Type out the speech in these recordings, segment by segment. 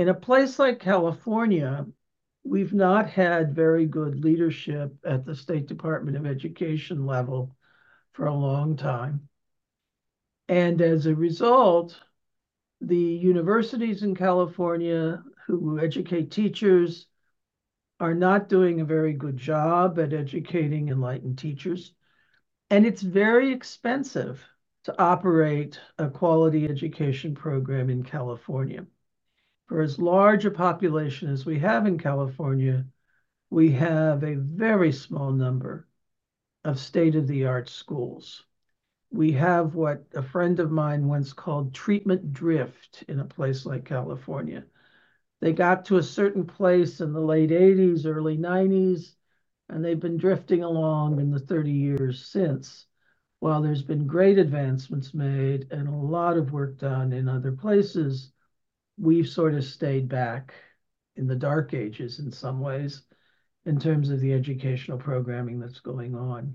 In a place like California, we've not had very good leadership at the State Department of Education level for a long time. And as a result, the universities in California who educate teachers are not doing a very good job at educating enlightened teachers. And it's very expensive to operate a quality education program in California. For as large a population as we have in California, we have a very small number of state of the art schools. We have what a friend of mine once called treatment drift in a place like California. They got to a certain place in the late 80s, early 90s, and they've been drifting along in the 30 years since. While there's been great advancements made and a lot of work done in other places, we've sort of stayed back in the dark ages in some ways in terms of the educational programming that's going on.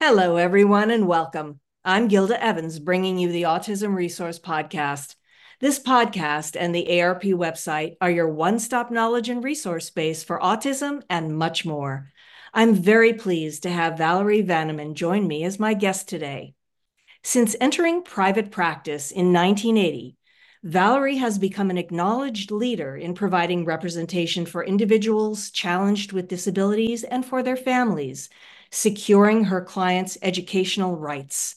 Hello, everyone, and welcome. I'm Gilda Evans, bringing you the Autism Resource Podcast. This podcast and the ARP website are your one stop knowledge and resource base for autism and much more. I'm very pleased to have Valerie Vanaman join me as my guest today. Since entering private practice in 1980, Valerie has become an acknowledged leader in providing representation for individuals challenged with disabilities and for their families, securing her clients' educational rights.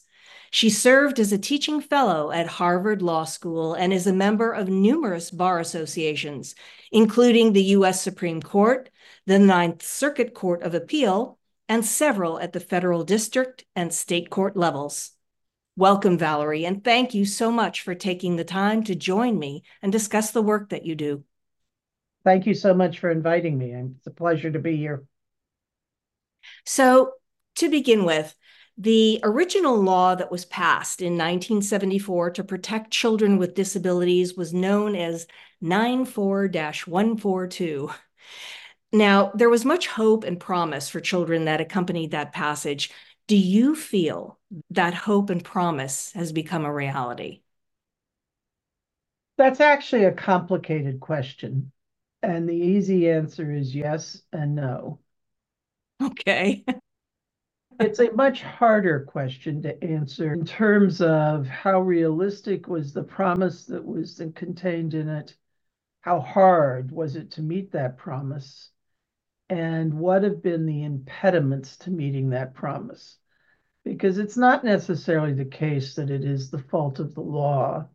She served as a teaching fellow at Harvard Law School and is a member of numerous bar associations, including the U.S. Supreme Court, the Ninth Circuit Court of Appeal, and several at the federal district and state court levels. Welcome, Valerie, and thank you so much for taking the time to join me and discuss the work that you do. Thank you so much for inviting me. And it's a pleasure to be here. So, to begin with, the original law that was passed in 1974 to protect children with disabilities was known as 94 142. Now, there was much hope and promise for children that accompanied that passage. Do you feel that hope and promise has become a reality? That's actually a complicated question. And the easy answer is yes and no. Okay. it's a much harder question to answer in terms of how realistic was the promise that was contained in it, how hard was it to meet that promise, and what have been the impediments to meeting that promise. Because it's not necessarily the case that it is the fault of the law.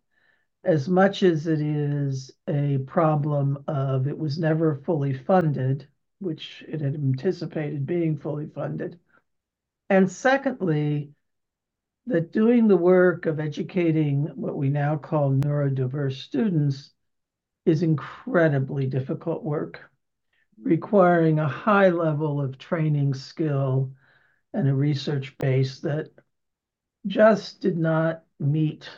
As much as it is a problem of it was never fully funded, which it had anticipated being fully funded. And secondly, that doing the work of educating what we now call neurodiverse students is incredibly difficult work, requiring a high level of training skill and a research base that just did not meet,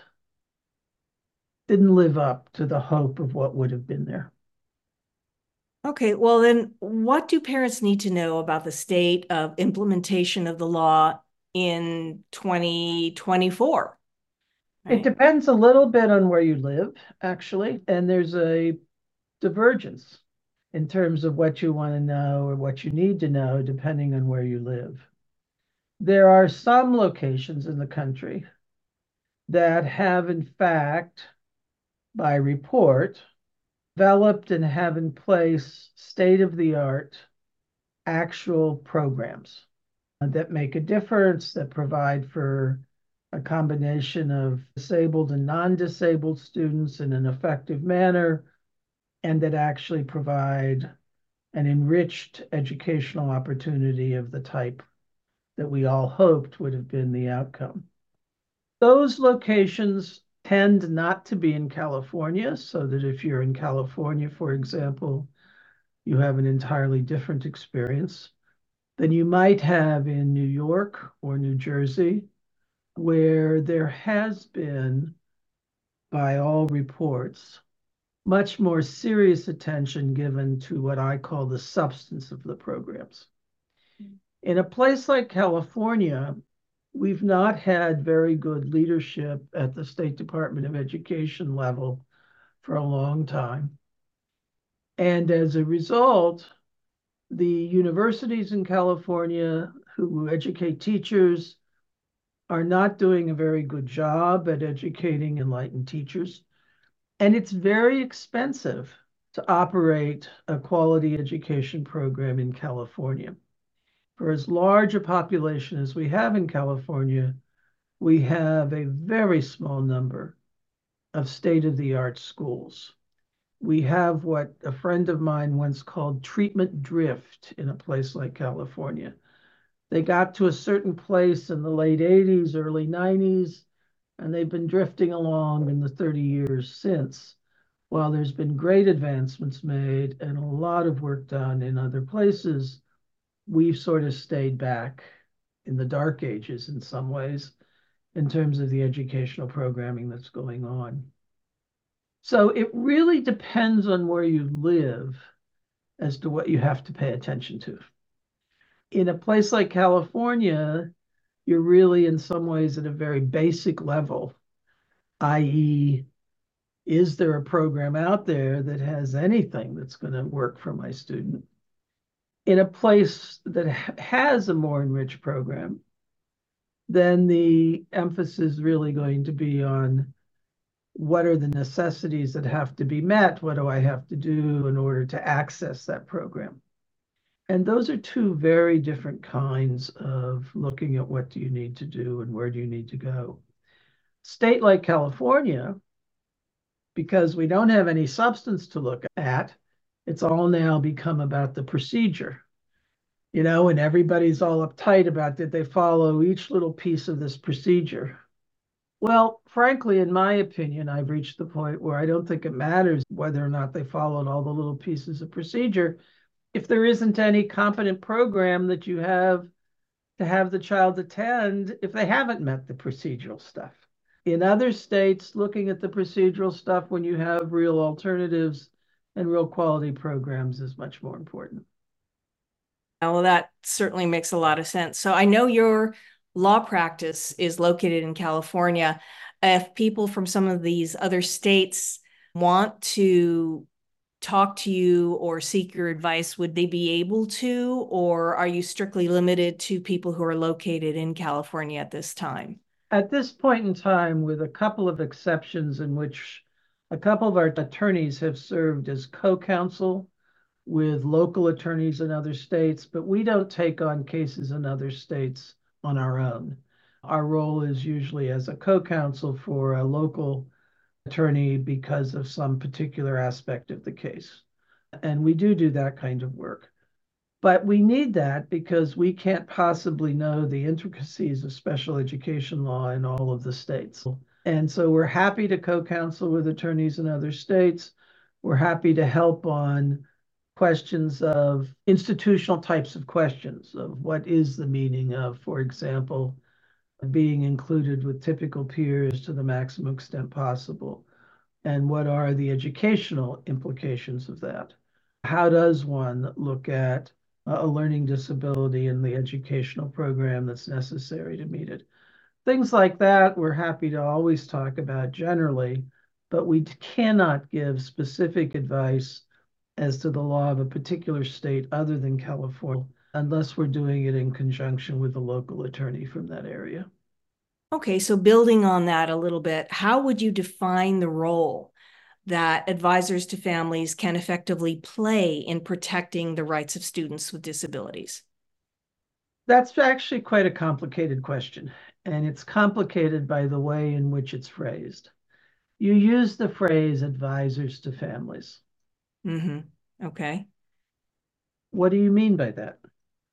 didn't live up to the hope of what would have been there. Okay, well, then what do parents need to know about the state of implementation of the law in 2024? Right? It depends a little bit on where you live, actually, and there's a divergence in terms of what you want to know or what you need to know, depending on where you live. There are some locations in the country that have, in fact, by report, developed and have in place state of the art actual programs that make a difference, that provide for a combination of disabled and non disabled students in an effective manner, and that actually provide an enriched educational opportunity of the type that we all hoped would have been the outcome. Those locations tend not to be in California, so that if you're in California, for example, you have an entirely different experience than you might have in New York or New Jersey, where there has been, by all reports, much more serious attention given to what I call the substance of the programs. In a place like California, we've not had very good leadership at the State Department of Education level for a long time. And as a result, the universities in California who educate teachers are not doing a very good job at educating enlightened teachers. And it's very expensive to operate a quality education program in California. For as large a population as we have in California, we have a very small number of state of the art schools. We have what a friend of mine once called treatment drift in a place like California. They got to a certain place in the late 80s, early 90s, and they've been drifting along in the 30 years since. While there's been great advancements made and a lot of work done in other places, we've sort of stayed back in the dark ages in some ways in terms of the educational programming that's going on. So it really depends on where you live as to what you have to pay attention to. In a place like California, you're really in some ways at a very basic level, i.e., is there a program out there that has anything that's going to work for my student? In a place that has a more enriched program, then the emphasis is really going to be on what are the necessities that have to be met? What do I have to do in order to access that program? And those are two very different kinds of looking at what do you need to do and where do you need to go. State like California, because we don't have any substance to look at, it's all now become about the procedure. You know, and everybody's all uptight about did they follow each little piece of this procedure. Well, frankly, in my opinion, I've reached the point where I don't think it matters whether or not they followed all the little pieces of procedure. If there isn't any competent program that you have to have the child attend, if they haven't met the procedural stuff. In other states, looking at the procedural stuff when you have real alternatives and real quality programs is much more important. Well, that certainly makes a lot of sense. So I know your law practice is located in California. If people from some of these other states want to talk to you or seek your advice, would they be able to, or are you strictly limited to people who are located in California at this time? At this point in time, with a couple of exceptions in which a couple of our attorneys have served as co-counsel with local attorneys in other states, but we don't take on cases in other states on our own. Our role is usually as a co-counsel for a local attorney because of some particular aspect of the case. And we do do that kind of work. But we need that because we can't possibly know the intricacies of special education law in all of the states. And so we're happy to co counsel with attorneys in other states. We're happy to help on questions of institutional types of questions of what is the meaning of, for example, being included with typical peers to the maximum extent possible, and what are the educational implications of that. How does one look at a learning disability in the educational program that's necessary to meet it? Things like that, we're happy to always talk about generally, but we cannot give specific advice as to the law of a particular state other than California, unless we're doing it in conjunction with a local attorney from that area. Okay, so building on that a little bit, how would you define the role that advisors to families can effectively play in protecting the rights of students with disabilities? That's actually quite a complicated question, and it's complicated by the way in which it's phrased. You use the phrase advisors to families. Mm-hmm. Okay. What do you mean by that?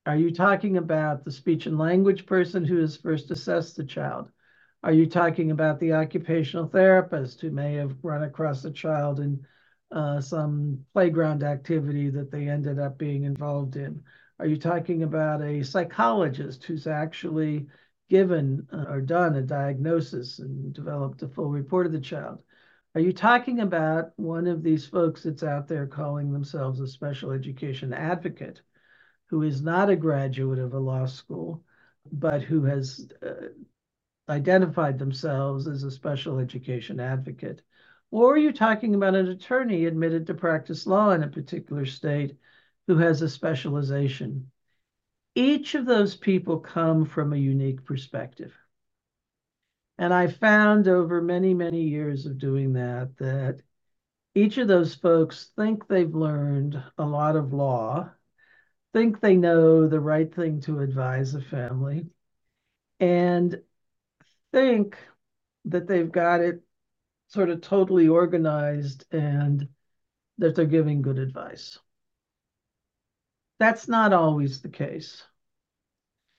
Are you talking about the speech and language person who has first assessed the child? Are you talking about the occupational therapist who may have run across a child in uh, some playground activity that they ended up being involved in? Are you talking about a psychologist who's actually given uh, or done a diagnosis and developed a full report of the child? Are you talking about one of these folks that's out there calling themselves a special education advocate who is not a graduate of a law school, but who has uh, identified themselves as a special education advocate? or are you're talking about an attorney admitted to practice law in a particular state who has a specialization. Each of those people come from a unique perspective. And I found over many, many years of doing that, that each of those folks think they've learned a lot of law, think they know the right thing to advise a family, and think that they've got it sort of totally organized and that they're giving good advice. That's not always the case.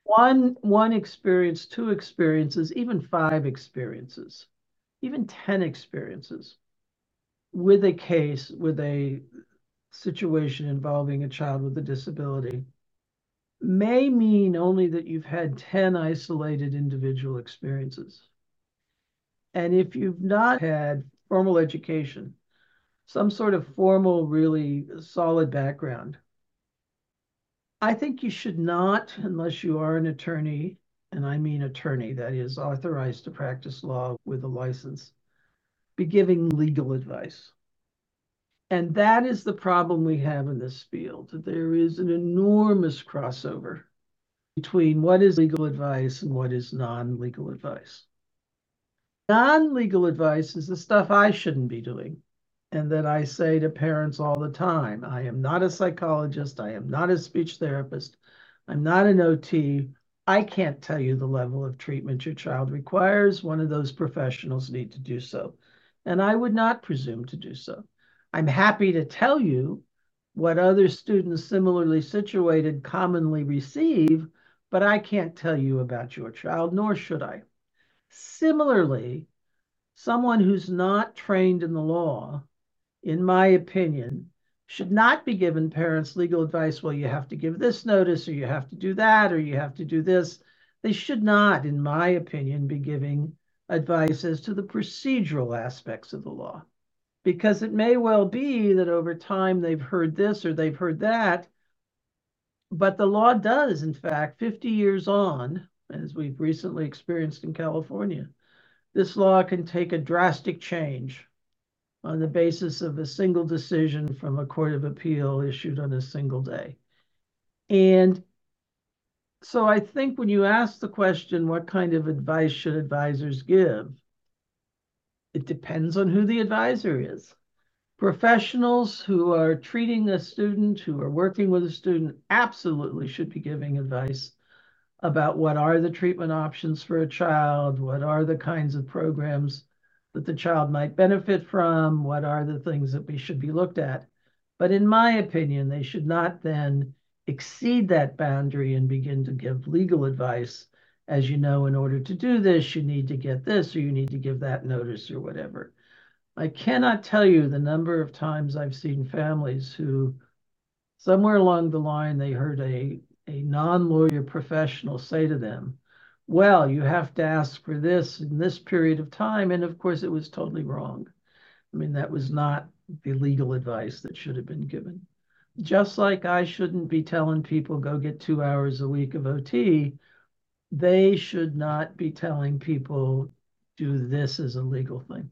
One, one experience, two experiences, even five experiences, even 10 experiences with a case, with a situation involving a child with a disability may mean only that you've had 10 isolated individual experiences. And if you've not had formal education, some sort of formal, really solid background, I think you should not, unless you are an attorney, and I mean attorney, that is authorized to practice law with a license, be giving legal advice. And that is the problem we have in this field. There is an enormous crossover between what is legal advice and what is non legal advice. Non legal advice is the stuff I shouldn't be doing and that I say to parents all the time I am not a psychologist, I am not a speech therapist, I'm not an OT. I can't tell you the level of treatment your child requires. One of those professionals need to do so. And I would not presume to do so. I'm happy to tell you what other students similarly situated commonly receive, but I can't tell you about your child, nor should I. Similarly, someone who's not trained in the law, in my opinion, should not be given parents legal advice. Well, you have to give this notice, or you have to do that, or you have to do this. They should not, in my opinion, be giving advice as to the procedural aspects of the law because it may well be that over time they've heard this or they've heard that. But the law does, in fact, 50 years on, as we've recently experienced in California, this law can take a drastic change on the basis of a single decision from a court of appeal issued on a single day. And so I think when you ask the question, what kind of advice should advisors give? It depends on who the advisor is. Professionals who are treating a student, who are working with a student, absolutely should be giving advice about what are the treatment options for a child, what are the kinds of programs that the child might benefit from, what are the things that we should be looked at. But in my opinion, they should not then exceed that boundary and begin to give legal advice as you know, in order to do this, you need to get this or you need to give that notice or whatever. I cannot tell you the number of times I've seen families who, somewhere along the line, they heard a, a non lawyer professional say to them, Well, you have to ask for this in this period of time. And of course, it was totally wrong. I mean, that was not the legal advice that should have been given. Just like I shouldn't be telling people go get two hours a week of OT they should not be telling people do this as a legal thing.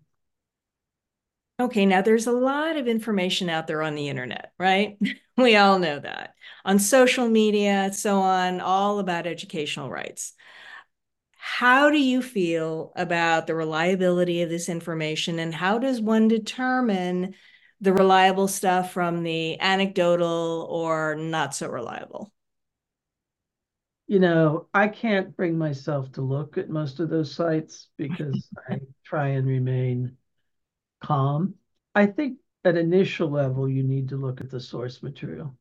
Okay, now there's a lot of information out there on the internet, right? we all know that. On social media, so on, all about educational rights. How do you feel about the reliability of this information and how does one determine the reliable stuff from the anecdotal or not so reliable? you know, I can't bring myself to look at most of those sites because I try and remain calm. I think at initial level, you need to look at the source material.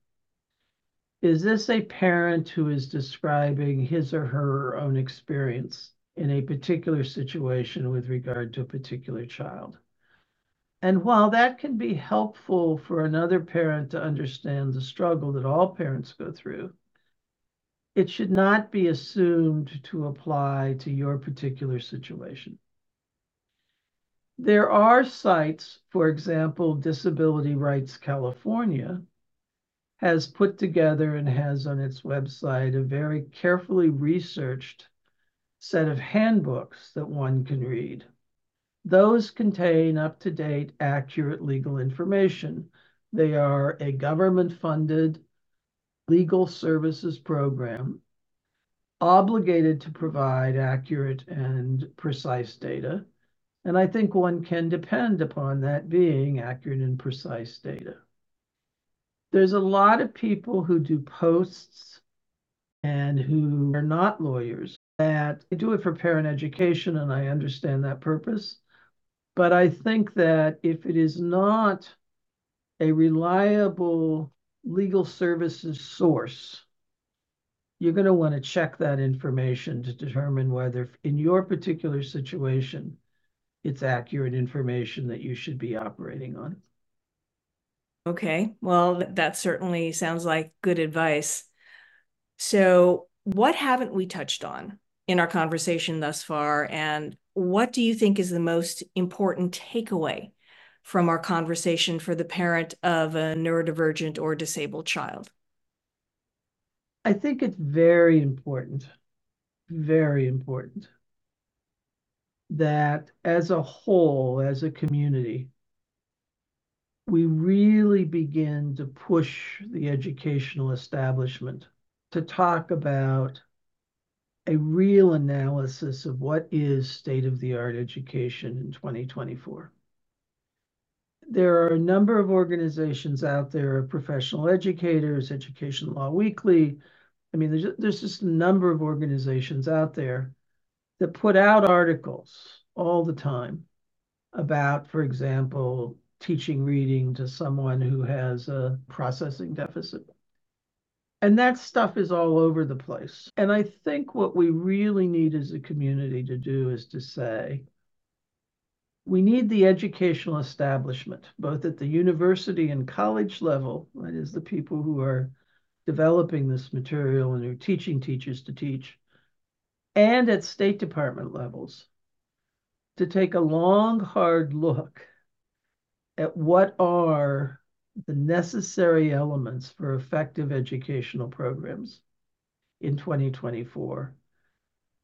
Is this a parent who is describing his or her own experience in a particular situation with regard to a particular child? And while that can be helpful for another parent to understand the struggle that all parents go through, it should not be assumed to apply to your particular situation. There are sites, for example, Disability Rights California has put together and has on its website a very carefully researched set of handbooks that one can read those contain up to date, accurate legal information. They are a government funded legal services program obligated to provide accurate and precise data. And I think one can depend upon that being accurate and precise data. There's a lot of people who do posts and who are not lawyers that do it for parent education, and I understand that purpose. But I think that if it is not a reliable legal services source, you're going to want to check that information to determine whether, in your particular situation, it's accurate information that you should be operating on. Okay, well, that certainly sounds like good advice. So, what haven't we touched on in our conversation thus far? And what do you think is the most important takeaway from our conversation for the parent of a neurodivergent or disabled child? I think it's very important, very important that as a whole, as a community, we really begin to push the educational establishment to talk about a real analysis of what is state of the art education in 2024. There are a number of organizations out there, professional educators, Education Law Weekly. I mean, there's, there's just a number of organizations out there that put out articles all the time about, for example, teaching reading to someone who has a processing deficit. And that stuff is all over the place. And I think what we really need as a community to do is to say, we need the educational establishment, both at the university and college level, that is, the people who are developing this material and are teaching teachers to teach, and at State Department levels, to take a long, hard look at what are the necessary elements for effective educational programs in 2024.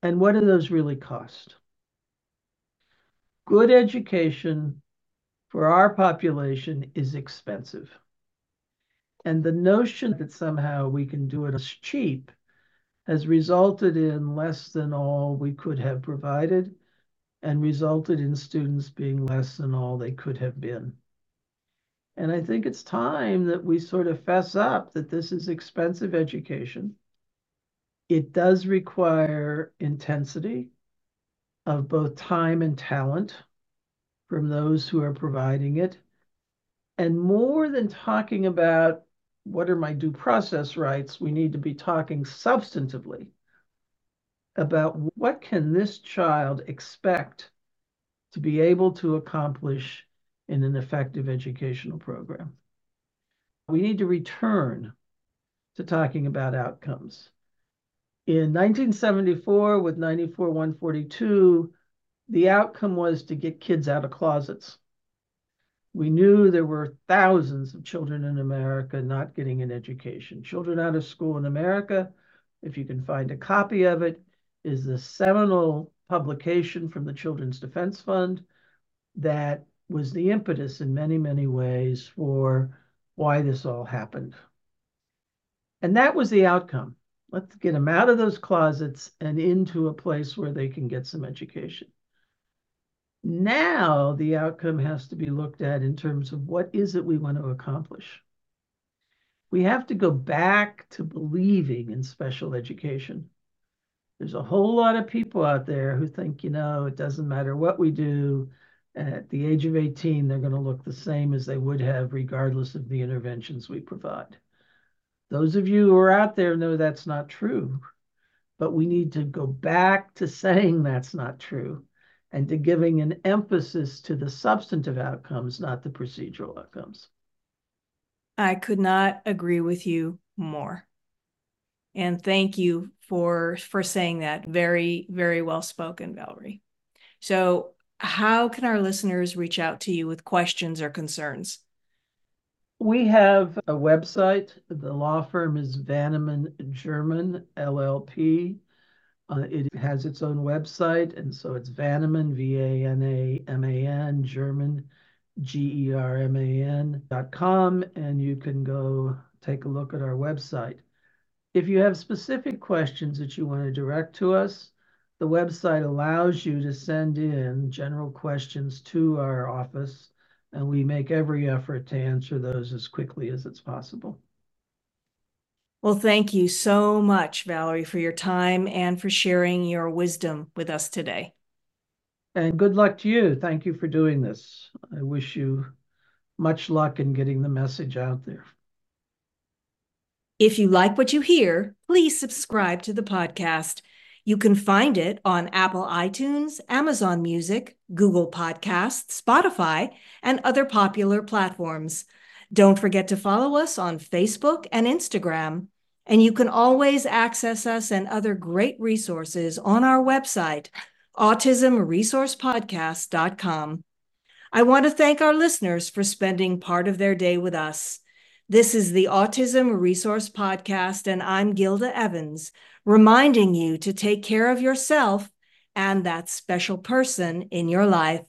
And what do those really cost? Good education for our population is expensive. And the notion that somehow we can do it as cheap has resulted in less than all we could have provided and resulted in students being less than all they could have been. And I think it's time that we sort of fess up that this is expensive education. It does require intensity of both time and talent from those who are providing it. And more than talking about what are my due process rights, we need to be talking substantively about what can this child expect to be able to accomplish in an effective educational program. We need to return to talking about outcomes. In 1974, with 94 142, the outcome was to get kids out of closets. We knew there were thousands of children in America not getting an education. Children Out of School in America, if you can find a copy of it, is the seminal publication from the Children's Defense Fund that was the impetus in many, many ways for why this all happened. And that was the outcome. Let's get them out of those closets and into a place where they can get some education. Now the outcome has to be looked at in terms of what is it we want to accomplish. We have to go back to believing in special education. There's a whole lot of people out there who think, you know, it doesn't matter what we do, at the age of 18, they're going to look the same as they would have regardless of the interventions we provide. Those of you who are out there know that's not true, but we need to go back to saying that's not true and to giving an emphasis to the substantive outcomes, not the procedural outcomes. I could not agree with you more. And thank you for for saying that. Very, very well spoken, Valerie. So how can our listeners reach out to you with questions or concerns? We have a website. The law firm is Vanaman German LLP. Uh, it has its own website, and so it's Vanaman, V A N A M A N, German, G E R M A N dot com, and you can go take a look at our website. If you have specific questions that you want to direct to us, the website allows you to send in general questions to our office, and we make every effort to answer those as quickly as it's possible. Well, thank you so much, Valerie, for your time and for sharing your wisdom with us today. And good luck to you. Thank you for doing this. I wish you much luck in getting the message out there. If you like what you hear, please subscribe to the podcast. You can find it on Apple iTunes, Amazon Music, Google Podcasts, Spotify, and other popular platforms. Don't forget to follow us on Facebook and Instagram. And you can always access us and other great resources on our website, autismresourcepodcast.com. I want to thank our listeners for spending part of their day with us. This is the Autism Resource Podcast, and I'm Gilda Evans reminding you to take care of yourself and that special person in your life.